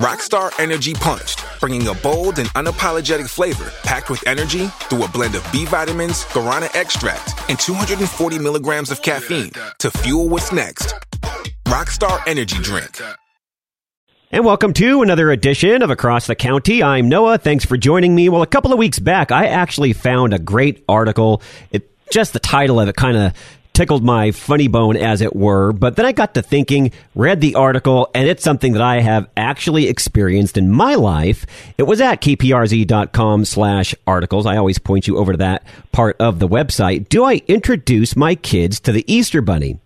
Rockstar Energy Punched, bringing a bold and unapologetic flavor packed with energy through a blend of B vitamins, guarana extract, and 240 milligrams of caffeine to fuel what's next. Rockstar Energy Drink. And welcome to another edition of Across the County. I'm Noah. Thanks for joining me. Well, a couple of weeks back, I actually found a great article. It just the title of it kind of tickled my funny bone, as it were. But then I got to thinking, read the article, and it's something that I have actually experienced in my life. It was at kprz.com slash articles. I always point you over to that part of the website. Do I introduce my kids to the Easter Bunny?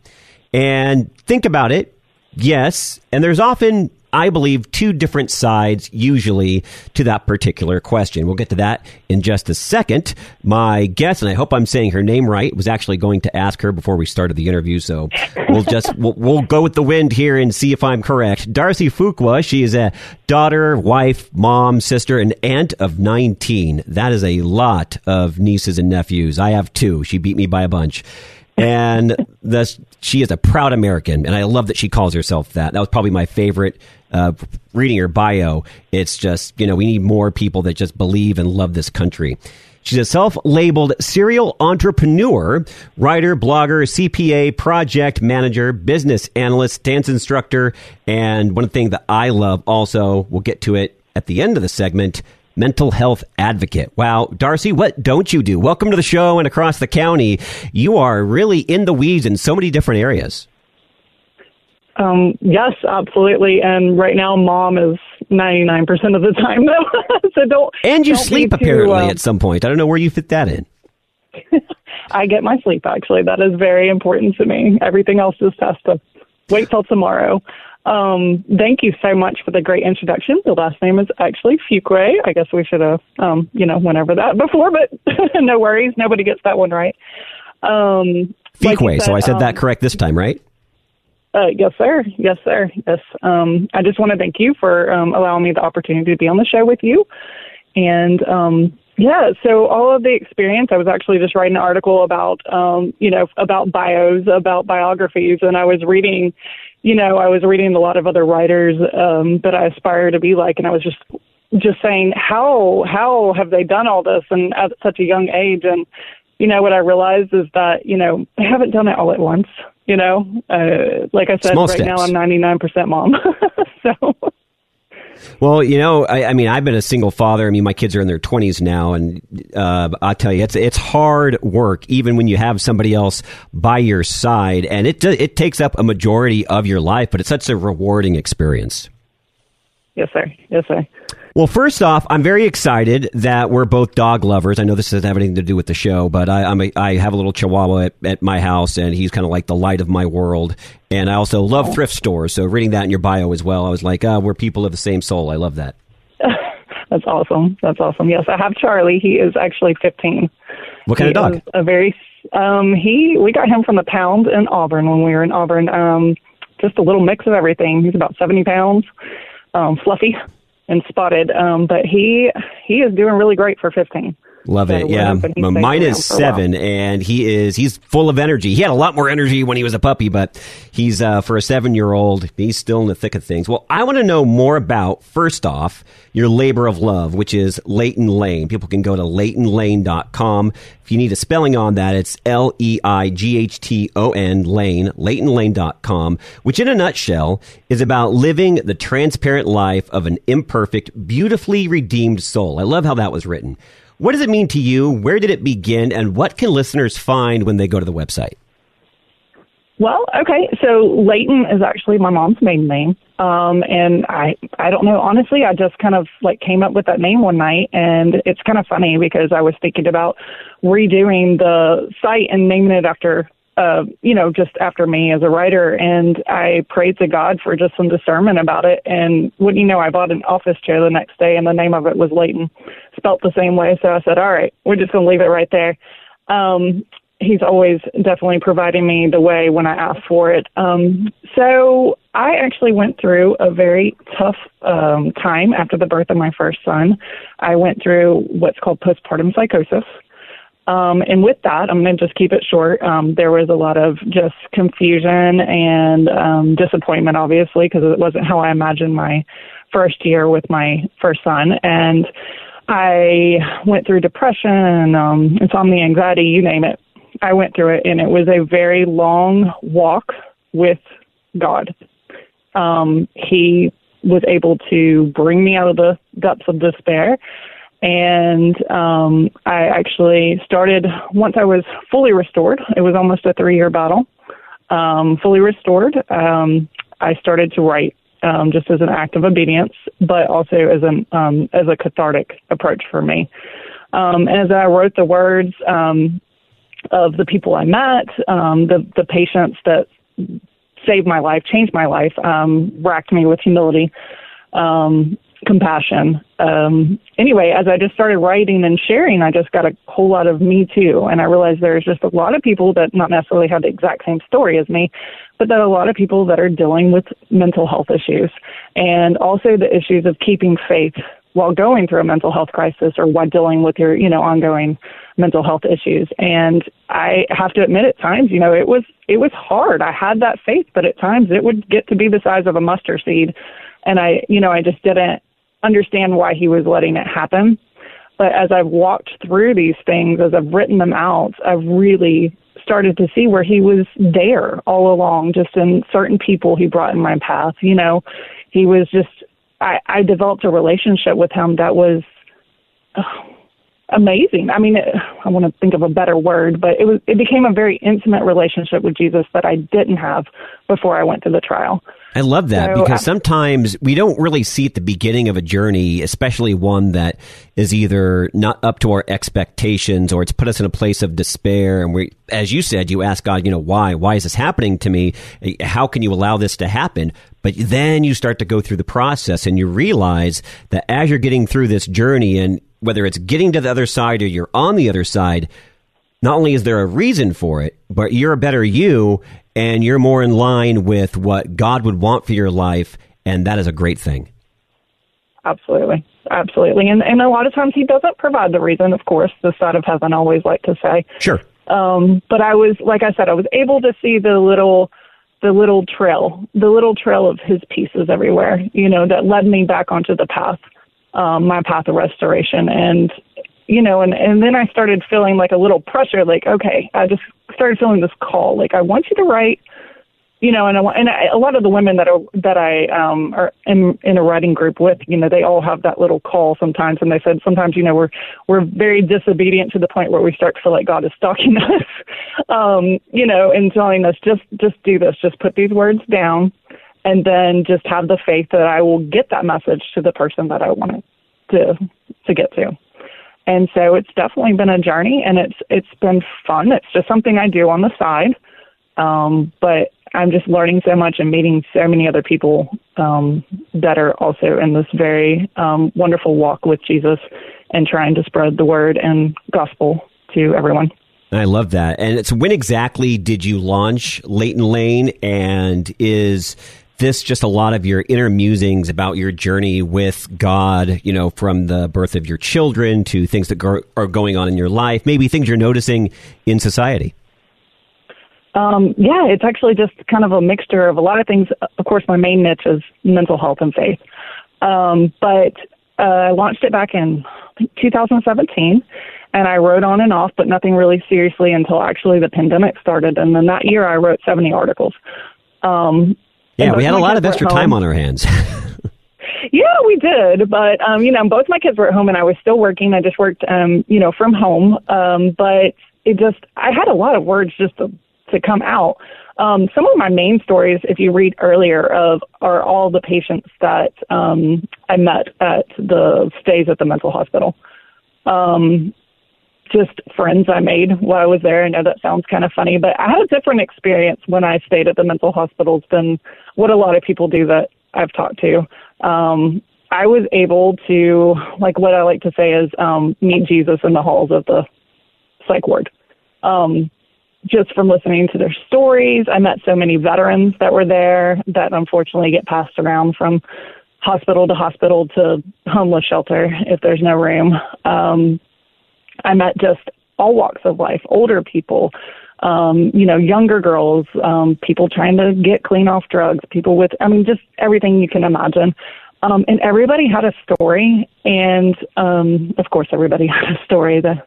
And think about it. Yes. And there's often I believe, two different sides usually to that particular question. We'll get to that in just a second. My guest, and I hope I'm saying her name right, was actually going to ask her before we started the interview, so we'll just we'll, we'll go with the wind here and see if I'm correct. Darcie Fuqua, she is a daughter, wife, mom, sister, and aunt of 19. That is a lot of nieces and nephews. I have two. She beat me by a bunch and the, she is a proud American, and I love that she calls herself that. That was probably my favorite uh, reading her bio. It's just you know we need more people that just believe and love this country. She's a self-labeled serial entrepreneur, writer, blogger, CPA, project manager, business analyst, dance instructor, and one thing that I love also, we'll get to it at the end of the segment, mental health advocate. Wow, Darcie, what don't you do? Welcome to the show and across the county. You are really in the weeds in so many different areas. Um, yes, absolutely. And right now, mom is 99% of the time, though. so don't. And you don't sleep apparently uh, at some point. I don't know where you fit that in. I get my sleep, actually. That is very important to me. Everything else just has to wait till tomorrow. Um, thank you so much for the great introduction. The last name is actually Fuqua. I guess we should have, um, you know, went over that before, but no worries. Nobody gets that one right. Um, Fuqua. Like so I said that um, correct this time, right? Uh, yes, sir. Yes, sir. Yes. Um, I just want to thank you for um, allowing me the opportunity to be on the show with you. And um, yeah, so all of the experience, I was actually just writing an article about, um, you know, about bios, about biographies, and I was reading you know, I was reading a lot of other writers um, that I aspire to be like, and I was just just saying how how have they done all this and at such a young age and you know what I realized is that you know they haven't done it all at once. You know, uh, like I said, Small right steps. now I'm 99% mom. so well, you know, I, I, mean, I've been a single father. I mean, my kids are in their twenties now, and uh, I'll tell you, it's it's hard work, even when you have somebody else by your side, and it it takes up a majority of your life. But it's such a rewarding experience. Yes, sir. Yes, sir. Well, first off, I'm very excited that we're both dog lovers. I know this doesn't have anything to do with the show, but I, I'm a, I have a little Chihuahua at, at my house, and he's kind of like the light of my world. And I also love thrift stores. So reading that in your bio as well, I was like, uh, we're people of the same soul. I love that. That's awesome. That's awesome. Yes, I have Charlie. He is actually 15. What kind he of dog? A very um he we got him from the pound in Auburn when we were in Auburn. Um just a little mix of everything. He's about 70 pounds. Um fluffy and spotted. Um, but he he is doing really great for 15. Love it. Yeah. Mine is seven, and he is he's full of energy. He had a lot more energy when he was a puppy, but he's uh, for a seven year old, he's still in the thick of things. Well, I want to know more about first off your labor of love, which is Leighton Lane. People can go to leightonlane.com. If you need a spelling on that, it's L E I G H T O N Lane, leightonlane.com, which in a nutshell is about living the transparent life of an imperfect, beautifully redeemed soul. I love how that was written. What does it mean to you? Where did it begin? And what can listeners find when they go to the website? Well, okay. So Leighton is actually my mom's maiden name. Um, and I, I don't know, honestly, I just kind of like came up with that name one night and it's kind of funny because I was thinking about redoing the site and naming it after uh, you know, just after me as a writer. And I prayed to God for just some discernment about it. And wouldn't you know, I bought an office chair the next day, and the name of it was Leighton, spelt the same way. So I said, all right, we're just going to leave it right there. Um, he's always definitely providing me the way when I ask for it. Um, so I actually went through a very tough um, time after the birth of my first son. I went through what's called postpartum psychosis. Um, and with that, I'm going to just keep it short. Um, there was a lot of just confusion and um, disappointment, obviously, because it wasn't how I imagined my first year with my first son, and I went through depression, um, insomnia, anxiety, you name it. I went through it, and it was a very long walk with God. Um, he was able to bring me out of the depths of despair. And um, I actually started, once I was fully restored, it was almost a three year battle. Um, fully restored, um, I started to write um, just as an act of obedience, but also as an um, as a cathartic approach for me. Um, and as I wrote the words um, of the people I met, um, the the patients that saved my life, changed my life, um, racked me with humility, um, compassion. Um, anyway, as I just started writing and sharing, I just got a whole lot of me too, and I realized there's just a lot of people that not necessarily have the exact same story as me, but that a lot of people that are dealing with mental health issues and also the issues of keeping faith while going through a mental health crisis or while dealing with your, you know, ongoing mental health issues. And I have to admit at times, you know, it was it was hard. I had that faith, but at times it would get to be the size of a mustard seed and I, you know, I just didn't understand why he was letting it happen. But as I've walked through these things, as I've written them out, I've really started to see where he was there all along, just in certain people he brought in my path. You know, he was just, I, I developed a relationship with him that was oh, amazing. I mean, it, I want to think of a better word, but it was, it became a very intimate relationship with Jesus that I didn't have before I went to the trial. I love that so, because uh, sometimes we don't really see at the beginning of a journey, especially one that is either not up to our expectations or it's put us in a place of despair. And we, as you said, you ask God, you know, why? Why is this happening to me? How can you allow this to happen? But then you start to go through the process and you realize that as you're getting through this journey and whether it's getting to the other side or you're on the other side, not only is there a reason for it, but you're a better you and you're more in line with what God would want for your life, and that is a great thing. Absolutely. Absolutely. And and a lot of times he doesn't provide the reason, of course, the side of heaven always like to say. Sure. Um, but I was like I said, I was able to see the little the little trail, the little trail of his pieces everywhere, you know, that led me back onto the path, um, my path of restoration. And you know, and and then I started feeling like a little pressure, like okay, I just started feeling this call, like I want you to write, you know, and I, and I, a lot of the women that are that I um are in in a writing group with, you know, they all have that little call sometimes, and they said sometimes, you know, we're we're very disobedient to the point where we start to feel like God is stalking us, um, you know, and telling us just just do this, just put these words down, and then just have the faith that I will get that message to the person that I want to to get to. And so it's definitely been a journey and it's it's been fun. It's just something I do on the side. Um, but I'm just learning so much and meeting so many other people um, that are also in this very um, wonderful walk with Jesus and trying to spread the word and gospel to everyone. I love that. And it's when exactly did you launch Leighton Lane and is this just a lot of your inner musings about your journey with God, you know, from the birth of your children to things that go- are going on in your life, maybe things you're noticing in society? Um, yeah, it's actually just kind of a mixture of a lot of things. Of course, my main niche is mental health and faith. Um, but uh, I launched it back in 2017, and I wrote on and off, but nothing really seriously until actually the pandemic started. And then that year, I wrote 70 articles. Um, yeah, we had a lot of extra time on our hands. yeah, we did, but um, you know, both my kids were at home and I was still working. I just worked, um, you know, from home. Um, but it just, I had a lot of words just to to come out. Um, some of my main stories, if you read earlier, of are all the patients that um, I met at the stays at the mental hospital. Um, just friends I made while I was there. I know that sounds kind of funny, but I had a different experience when I stayed at the mental hospitals than what a lot of people do that I've talked to. Um, I was able to, like what I like to say is, um, meet Jesus in the halls of the psych ward. Um, just from listening to their stories, I met so many veterans that were there that unfortunately get passed around from hospital to hospital to homeless shelter if there's no room. Um, I met just all walks of life, older people, um, you know, younger girls, um, people trying to get clean off drugs, people with, I mean, just everything you can imagine. Um, and everybody had a story, and um, of course, everybody had a story. The,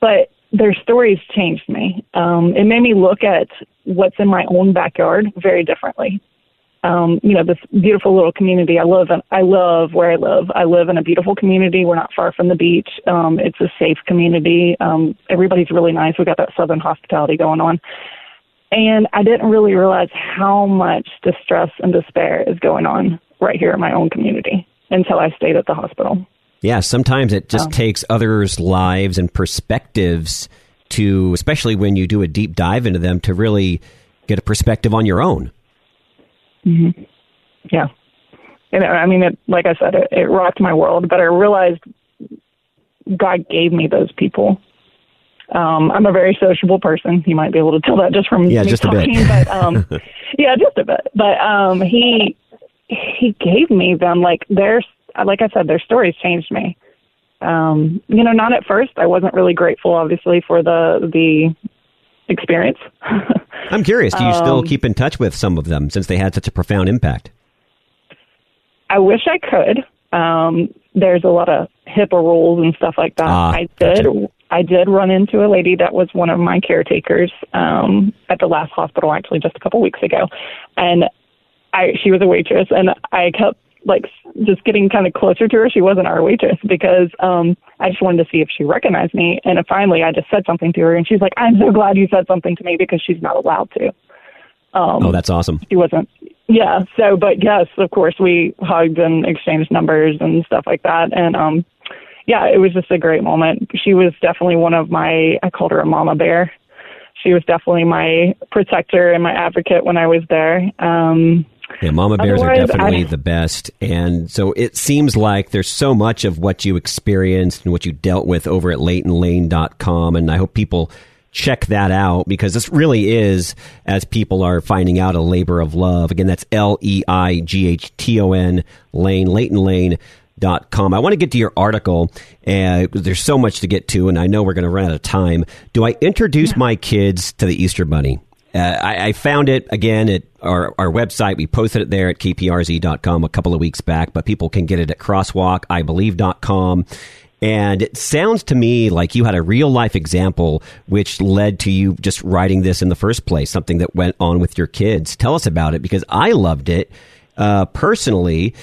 but their stories changed me. Um, it made me look at what's in my own backyard very differently. Um, you know, this beautiful little community. I love, I love where I live. I live in a beautiful community. We're not far from the beach. Um, it's a safe community. Um, everybody's really nice. We got that southern hospitality going on. And I didn't really realize how much distress and despair is going on right here in my own community until I stayed at the hospital. Yeah, sometimes it just um, takes others' lives and perspectives to, especially when you do a deep dive into them, to really get a perspective on your own. Mm-hmm. Yeah. And I mean, it, like I said, it, it rocked my world, but I realized God gave me those people. Um, I'm a very sociable person. You might be able to tell that just from yeah, me just talking, a bit. but um, yeah, just a bit. But um, he he gave me them like their like I said, their stories changed me. Um, you know, not at first. I wasn't really grateful, obviously, for the the experience. I'm curious. Do you still um, keep in touch with some of them since they had such a profound impact? I wish I could. Um, there's a lot of HIPAA rules and stuff like that. Ah, I did. Gotcha. I did run into a lady that was one of my caretakers um, at the last hospital, actually, just a couple weeks ago, and I she was a waitress, and I kept like just getting kind of closer to her. She wasn't our waitress because um I just wanted to see if she recognized me. And finally, I just said something to her, and she's like, "I'm so glad you said something to me because she's not allowed to." Um, oh, that's awesome. She wasn't. Yeah. So, but yes, of course, we hugged and exchanged numbers and stuff like that. And um, yeah, it was just a great moment. She was definitely one of my. I called her a mama bear. She was definitely my protector and my advocate when I was there. Um, yeah, mama bears Otherwise, are definitely I, the best. And so it seems like there's so much of what you experienced and what you dealt with over at leightonlane.com. And I hope people check that out because this really is, as people are finding out, a labor of love. Again, that's L E I G H T O N Lane, Leighton Lane. Dot com. I want to get to your article. Uh, there's so much to get to, and I know we're going to run out of time. Do I introduce yeah. my kids to the Easter Bunny? Uh, I, I, found it again at our, our website. We posted it there at kprz.com a couple of weeks back, but people can get it at crosswalkibelieve.com. And it sounds to me like you had a real life example which led to you just writing this in the first place, something that went on with your kids. Tell us about it because I loved it uh, personally.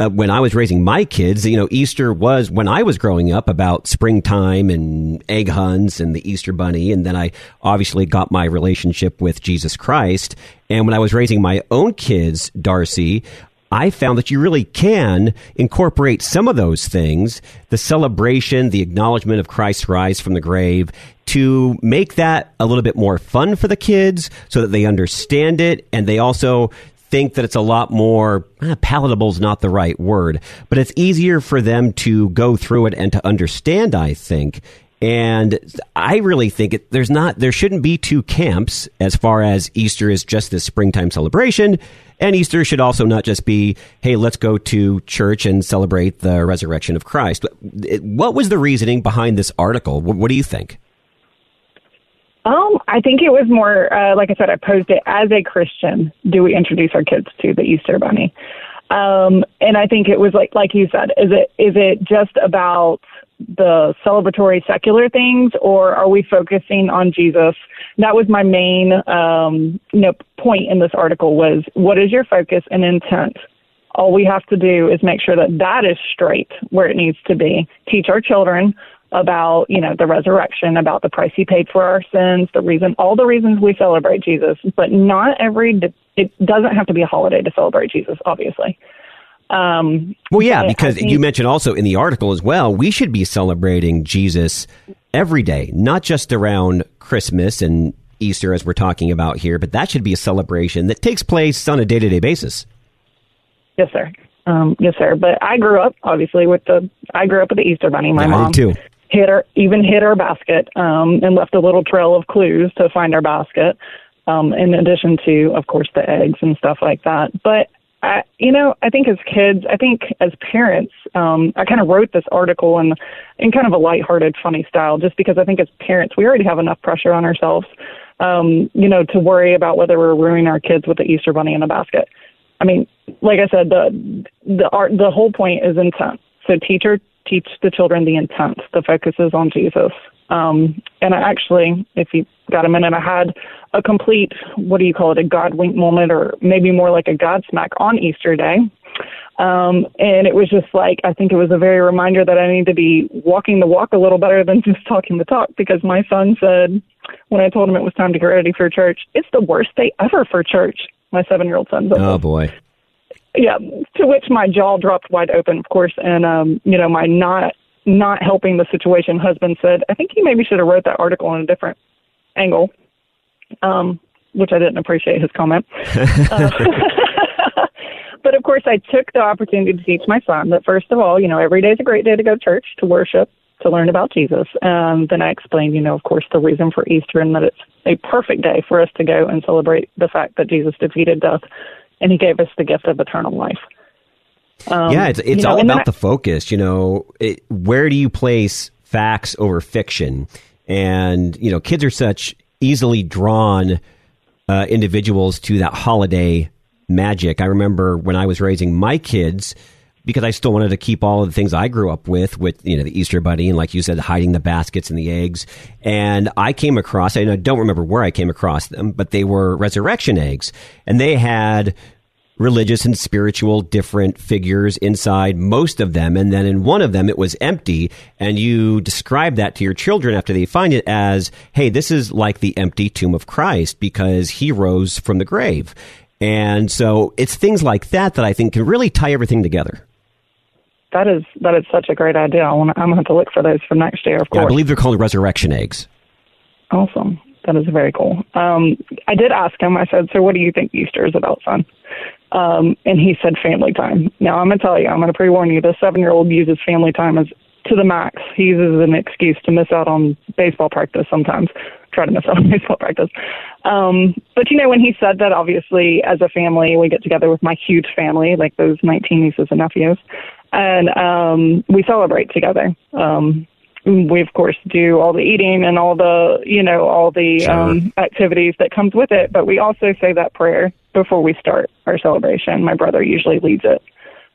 Uh, when I was raising my kids, you know, Easter was when I was growing up about springtime and egg hunts and the Easter bunny. And then I obviously got my relationship with Jesus Christ. And when I was raising my own kids, Darcie, I found that you really can incorporate some of those things, the celebration, the acknowledgement of Christ's rise from the grave, to make that a little bit more fun for the kids so that they understand it and they also think that it's a lot more eh, palatable is not the right word, but it's easier for them to go through it and to understand, I think. And I really think it, there's not, there shouldn't be two camps as far as Easter is just this springtime celebration. And Easter should also not just be, hey, let's go to church and celebrate the resurrection of Christ. What was the reasoning behind this article? What do you think? Um, I think it was more, uh, like I said, I posed it as a Christian. Do we introduce our kids to the Easter Bunny? Um, and I think it was like, like you said, is it is it just about the celebratory secular things, or are we focusing on Jesus? That was my main, um, you know, point in this article was what is your focus and intent? All we have to do is make sure that that is straight where it needs to be. Teach our children about you know the resurrection about the price he paid for our sins the reason all the reasons we celebrate jesus but not every it doesn't have to be a holiday to celebrate jesus obviously um, well yeah because think, you mentioned also in the article as well we should be celebrating jesus every day not just around christmas and easter as we're talking about here but that should be a celebration that takes place on a day-to-day basis yes sir um, yes, sir. But I grew up obviously with the. I grew up with the Easter Bunny. My yeah, mom too hit our even hit our basket um, and left a little trail of clues to find our basket. Um, in addition to, of course, the eggs and stuff like that. But I, you know, I think as kids, I think as parents, um, I kind of wrote this article in in kind of a lighthearted, funny style, just because I think as parents, we already have enough pressure on ourselves, um, you know, to worry about whether we're ruining our kids with the Easter bunny in a basket. I mean, like I said, the the art the whole point is intent. So teacher teach the children the intent. The focus is on Jesus. Um, and I actually, if you got a minute, I had a complete what do you call it, a God wink moment, or maybe more like a God smack on Easter Day. Um, and it was just like, I think it was a very reminder that I need to be walking the walk a little better than just talking the talk because my son said, when I told him it was time to get ready for church, it's the worst day ever for church. My seven year old son. Oh, boy. Yeah. To which my jaw dropped wide open, of course. And, um, you know, my not, not helping the situation husband said, I think you maybe should have wrote that article in a different angle. Um, which I didn't appreciate his comment. uh, but of course, I took the opportunity to teach my son that first of all, you know, every day is a great day to go to church, to worship, to learn about Jesus. And then I explained, you know, of course, the reason for Easter and that it's a perfect day for us to go and celebrate the fact that Jesus defeated death and he gave us the gift of eternal life. Um, yeah, it's, it's all know, about I, the focus. You know, it, where do you place facts over fiction? And, you know, kids are such easily drawn uh, individuals to that holiday magic. I remember when I was raising my kids, because I still wanted to keep all of the things I grew up with, with you know the Easter Bunny and like you said, hiding the baskets and the eggs. And I came across, and I don't remember where I came across them, but they were resurrection eggs, and they had religious and spiritual different figures inside most of them. And then in one of them, it was empty. And you describe that to your children after they find it as, hey, this is like the empty tomb of Christ because he rose from the grave. And so it's things like that that I think can really tie everything together. That is that is such a great idea. I want I'm going to have to look for those for next year. Of course, yeah, I believe they're called resurrection eggs. Awesome. That is very cool. Um, I did ask him. I said, "So, what do you think Easter is about, son?" Um, and he said, "Family time." Now, I'm going to tell you. I'm going to pre-warn you. The seven-year-old uses family time as to the max. He uses an excuse to miss out on baseball practice sometimes try to miss out on baseball practice. Um, but you know, when he said that, obviously, as a family, we get together with my huge family, like those 19 nieces and nephews, and um, we celebrate together. Um, we of course do all the eating and all the you know all the sure. um, activities that comes with it. But we also say that prayer before we start our celebration. My brother usually leads it.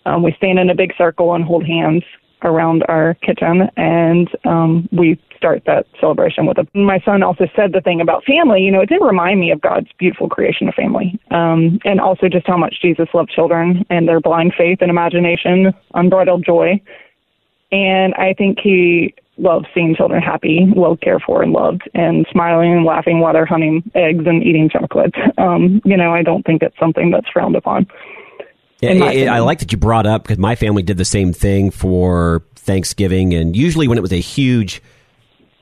Um, we stand in a big circle and hold hands around our kitchen, and um, we start that celebration with it. My son also said the thing about family. You know, it did remind me of God's beautiful creation of family, um, and also just how much Jesus loved children and their blind faith and imagination, unbridled joy. And I think he loved seeing children happy, well cared for, and loved, and smiling and laughing while they're hunting eggs and eating chocolate. Um, you know, I don't think it's something that's frowned upon. Yeah, it, I like that you brought up because my family did the same thing for Thanksgiving, and usually when it was a huge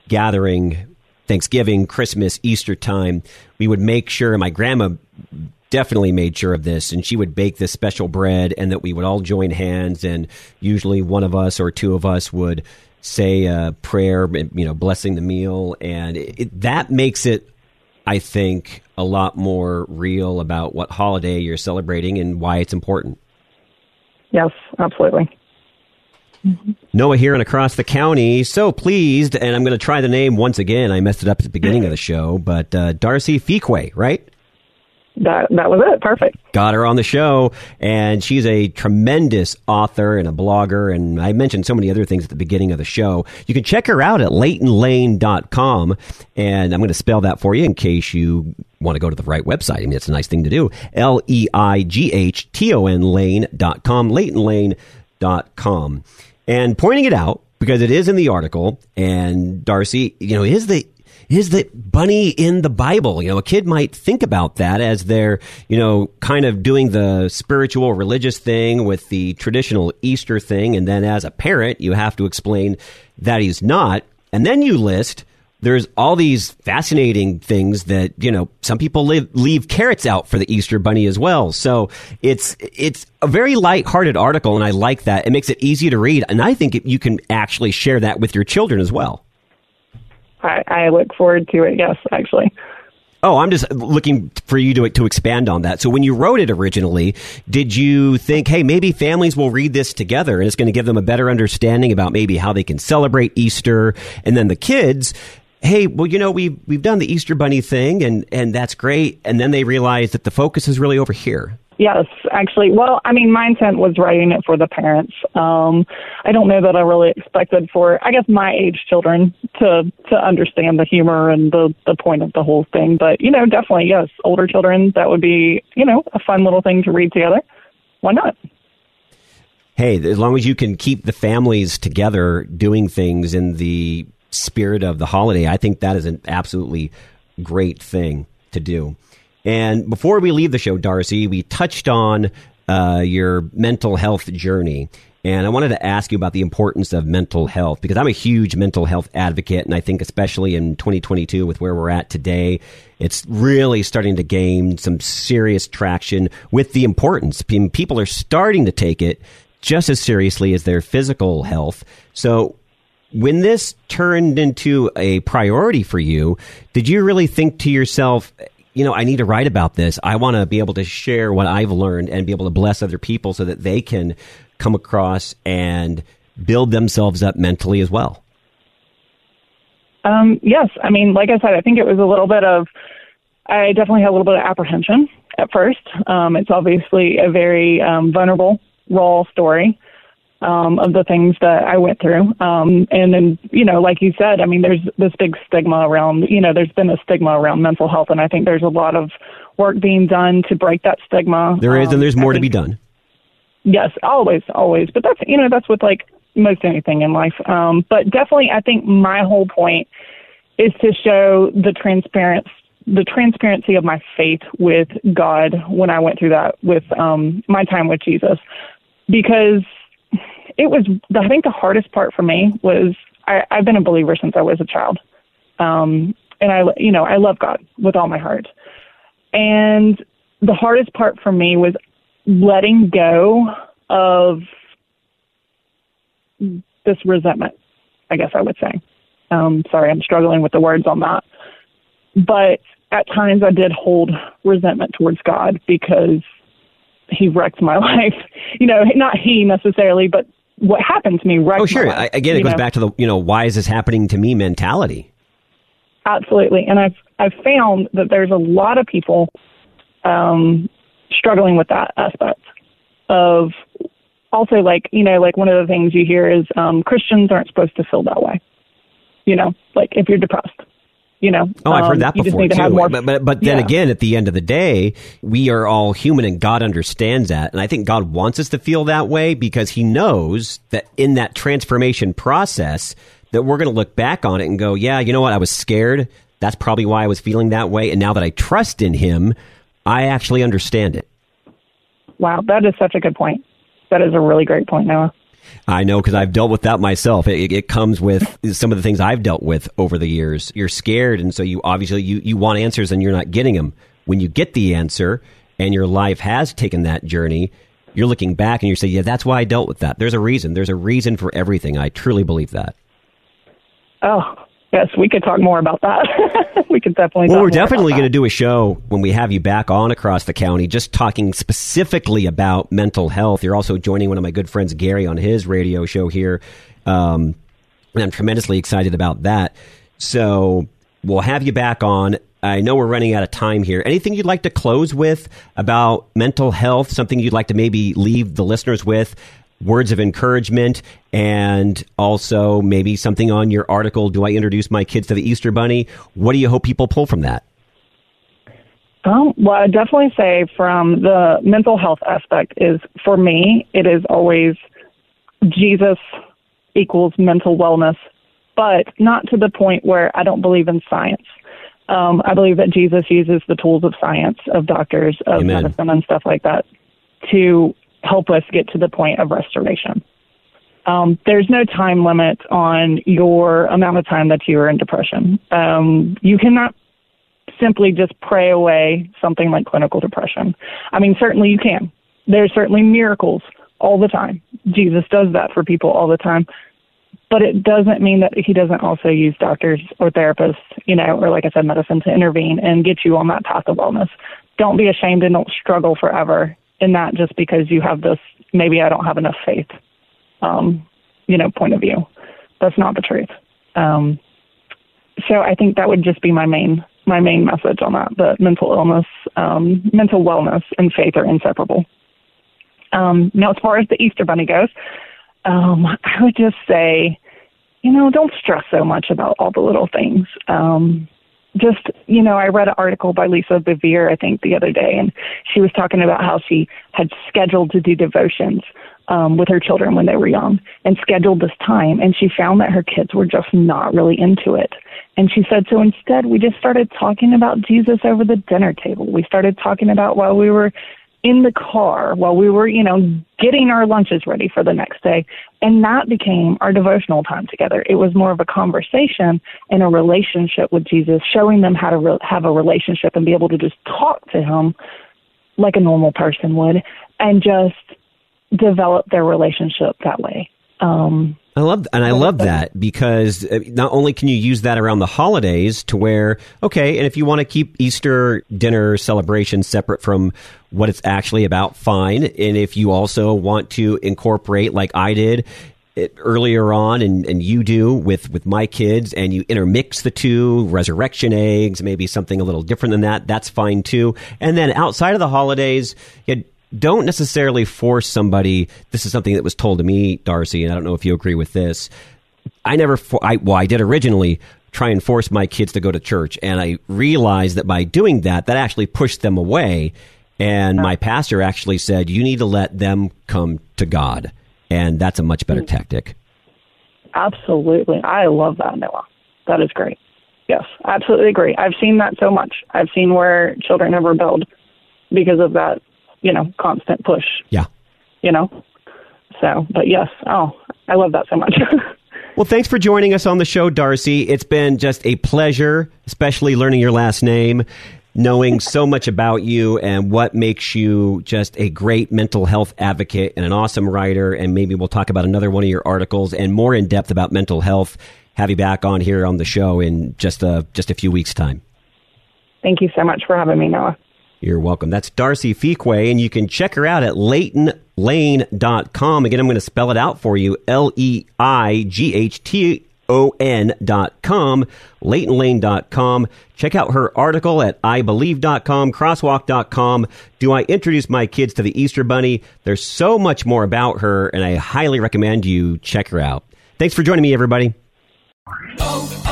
gathering, Thanksgiving, Christmas, Easter time, we would make sure. My grandma definitely made sure of this, and she would bake this special bread, and that we would all join hands, and usually one of us or two of us would say a prayer, you know, blessing the meal, and it, that makes it I think, a lot more real about what holiday you're celebrating and why it's important. Yes, absolutely. Mm-hmm. Noah here and across the county, so pleased, and I'm going to try the name once again. I messed it up at the beginning of the show, but uh, Darcie Fuqua, right? That that was it. Perfect. Got her on the show, and she's a tremendous author and a blogger. And I mentioned so many other things at the beginning of the show. You can check her out at leightonlane.com, and I'm going to spell that for you in case you want to go to the right website. I mean, it's a nice thing to do. L E I G H T O N Lane.com, leightonlane.com. And pointing it out, because it is in the article, and Darcie, you know, is the is the bunny in the Bible? You know, a kid might think about that as they're, you know, kind of doing the spiritual religious thing with the traditional Easter thing. And then as a parent, you have to explain that he's not. And then you list there's all these fascinating things that you know some people live, leave carrots out for the Easter bunny as well. So it's it's a very light-hearted article, and I like that. It makes it easy to read, and I think you can actually share that with your children as well. I, I look forward to it. Yes, actually. Oh, I'm just looking for you to to expand on that. So when you wrote it originally, did you think, hey, maybe families will read this together and it's going to give them a better understanding about maybe how they can celebrate Easter, and then the kids, hey, well, you know, we've we've done the Easter bunny thing, and and that's great, and then they realize that the focus is really over here. Yes, actually. Well, I mean, my intent was writing it for the parents. Um, I don't know that I really expected for, I guess, my age children to to understand the humor and the the point of the whole thing. But you know, definitely, yes, older children. That would be, you know, a fun little thing to read together. Why not? Hey, as long as you can keep the families together doing things in the spirit of the holiday, I think that is an absolutely great thing to do. And before we leave the show, Darcie, we touched on uh, your mental health journey. And I wanted to ask you about the importance of mental health because I'm a huge mental health advocate. And I think, especially in 2022, with where we're at today, it's really starting to gain some serious traction with the importance. People are starting to take it just as seriously as their physical health. So, when this turned into a priority for you, did you really think to yourself, you know, I need to write about this. I want to be able to share what I've learned and be able to bless other people so that they can come across and build themselves up mentally as well. Um, yes. I mean, like I said, I think it was a little bit of, I definitely had a little bit of apprehension at first. Um, it's obviously a very um, vulnerable, role story um, of the things that I went through. Um, and then, you know, like you said, I mean, there's this big stigma around, you know, there's been a stigma around mental health, and I think there's a lot of work being done to break that stigma. There is, um, and there's more think, to be done. Yes, always, always. But that's, you know, that's with like most anything in life. Um, but definitely, I think my whole point is to show the transparency the transparency of my faith with God when I went through that with um my time with Jesus because it was I think the hardest part for me was I, I've been a believer since I was a child, um, and I you know I love God with all my heart, and the hardest part for me was letting go of this resentment. I guess I would say. Um, sorry, I'm struggling with the words on that, but at times I did hold resentment towards God because he wrecked my life. You know, not he necessarily, but what happened to me right oh sure. I, again it goes know? back to the you know why is this happening to me mentality? Absolutely. And i've i've found that there's a lot of people um struggling with that aspect of also like you know like one of the things you hear is um christians aren't supposed to feel that way. You know like if you're depressed you know. Oh, I've heard um, that before too. More, but but, but then yeah. again, at the end of the day, we are all human, and God understands that, and I think God wants us to feel that way because He knows that in that transformation process, that we're going to look back on it and go, yeah, you know what, I was scared. That's probably why I was feeling that way, and now that I trust in Him, I actually understand it. Wow, that is such a good point. That is a really great point, Noah. I know because I've dealt with that myself. It, it, comes with some of the things I've dealt with over the years. You're scared, and so you obviously you, you want answers, and you're not getting them. When you get the answer, and your life has taken that journey, you're looking back and you say, "Yeah, that's why I dealt with that." There's a reason. There's a reason for everything. I truly believe that. Oh, yes, we could talk more about that. we could definitely. Well, we're definitely going to do a show when we have you back on across the county, just talking specifically about mental health. You're also joining one of my good friends, Gary, on his radio show here, um, and I'm tremendously excited about that. So we'll have you back on. I know we're running out of time here. Anything you'd like to close with about mental health? Something you'd like to maybe leave the listeners with? Words of encouragement and also maybe something on your article do i introduce my kids to the easter bunny? What do you hope people pull from that? Um, well i definitely say from the mental health aspect is for me it is always jesus equals mental wellness but not to the point where i don't believe in science. Um, i believe that jesus uses the tools of science of doctors of Amen. medicine and stuff like that to help us get to the point of restoration. Um, there's no time limit on your amount of time that you are in depression. Um, you cannot simply just pray away something like clinical depression. I mean, certainly you can. There's certainly miracles all the time. Jesus does that for people all the time. But it doesn't mean that he doesn't also use doctors or therapists, you know, or like I said, medicine to intervene and get you on that path of wellness. Don't be ashamed and don't struggle forever in that just because you have this maybe I don't have enough faith, um, you know, point of view. That's not the truth. Um, so I think that would just be my main my main message on that. That mental illness, um, mental wellness, and faith are inseparable. Um, now, as far as the Easter Bunny goes, um, I would just say, you know, don't stress so much about all the little things. Um, just, you know, I read an article by Lisa Bevere, I think, the other day, and she was talking about how she had scheduled to do devotions um, with her children when they were young and scheduled this time. And she found that her kids were just not really into it. And she said, so instead, we just started talking about Jesus over the dinner table. We started talking about while we were in the car, while we were, you know, getting our lunches ready for the next day. And that became our devotional time together. It was more of a conversation and a relationship with Jesus, showing them how to re- have a relationship and be able to just talk to him like a normal person would and just develop their relationship that way. Um, I love and I love that because uh, not only can you use that around the holidays to where okay, and if you want to keep Easter dinner celebration separate from what it's actually about, fine. And if you also want to incorporate, like I did, it earlier on and, and you do with, with my kids and you intermix the two resurrection eggs maybe something a little different than that that's fine too and then outside of the holidays you don't necessarily force somebody. This is something that was told to me, Darcie, and I don't know if you agree with this. I never, for, I, well, I did originally try and force my kids to go to church, and I realized that by doing that, that actually pushed them away. And my pastor actually said, "You need to let them come to God," and that's a much better mm. tactic. Absolutely, I love that, Noah. That is great. Yes, absolutely agree. I've seen that so much. I've seen where children have rebelled because of that you know, constant push. Yeah. You know? So, but yes, oh, I love that so much. well, thanks for joining us on the show, Darcie. It's been just a pleasure, especially learning your last name, knowing so much about you and what makes you just a great mental health advocate and an awesome writer. And maybe we'll talk about another one of your articles and more in depth about mental health. Have you back on here on the show in just a just a few weeks' time. Thank you so much for having me, Noah. You're welcome. That's Darcie Fuqua, and you can check her out at leightonlane.com. Again, I'm going to spell it out for you L E I G H T dot com, leightonlane.com. Check out her article at ibelieve.com, crosswalk.com. Do I introduce my kids to the Easter Bunny? There's so much more about her, and I highly recommend you check her out. Thanks for joining me, everybody. Oh, oh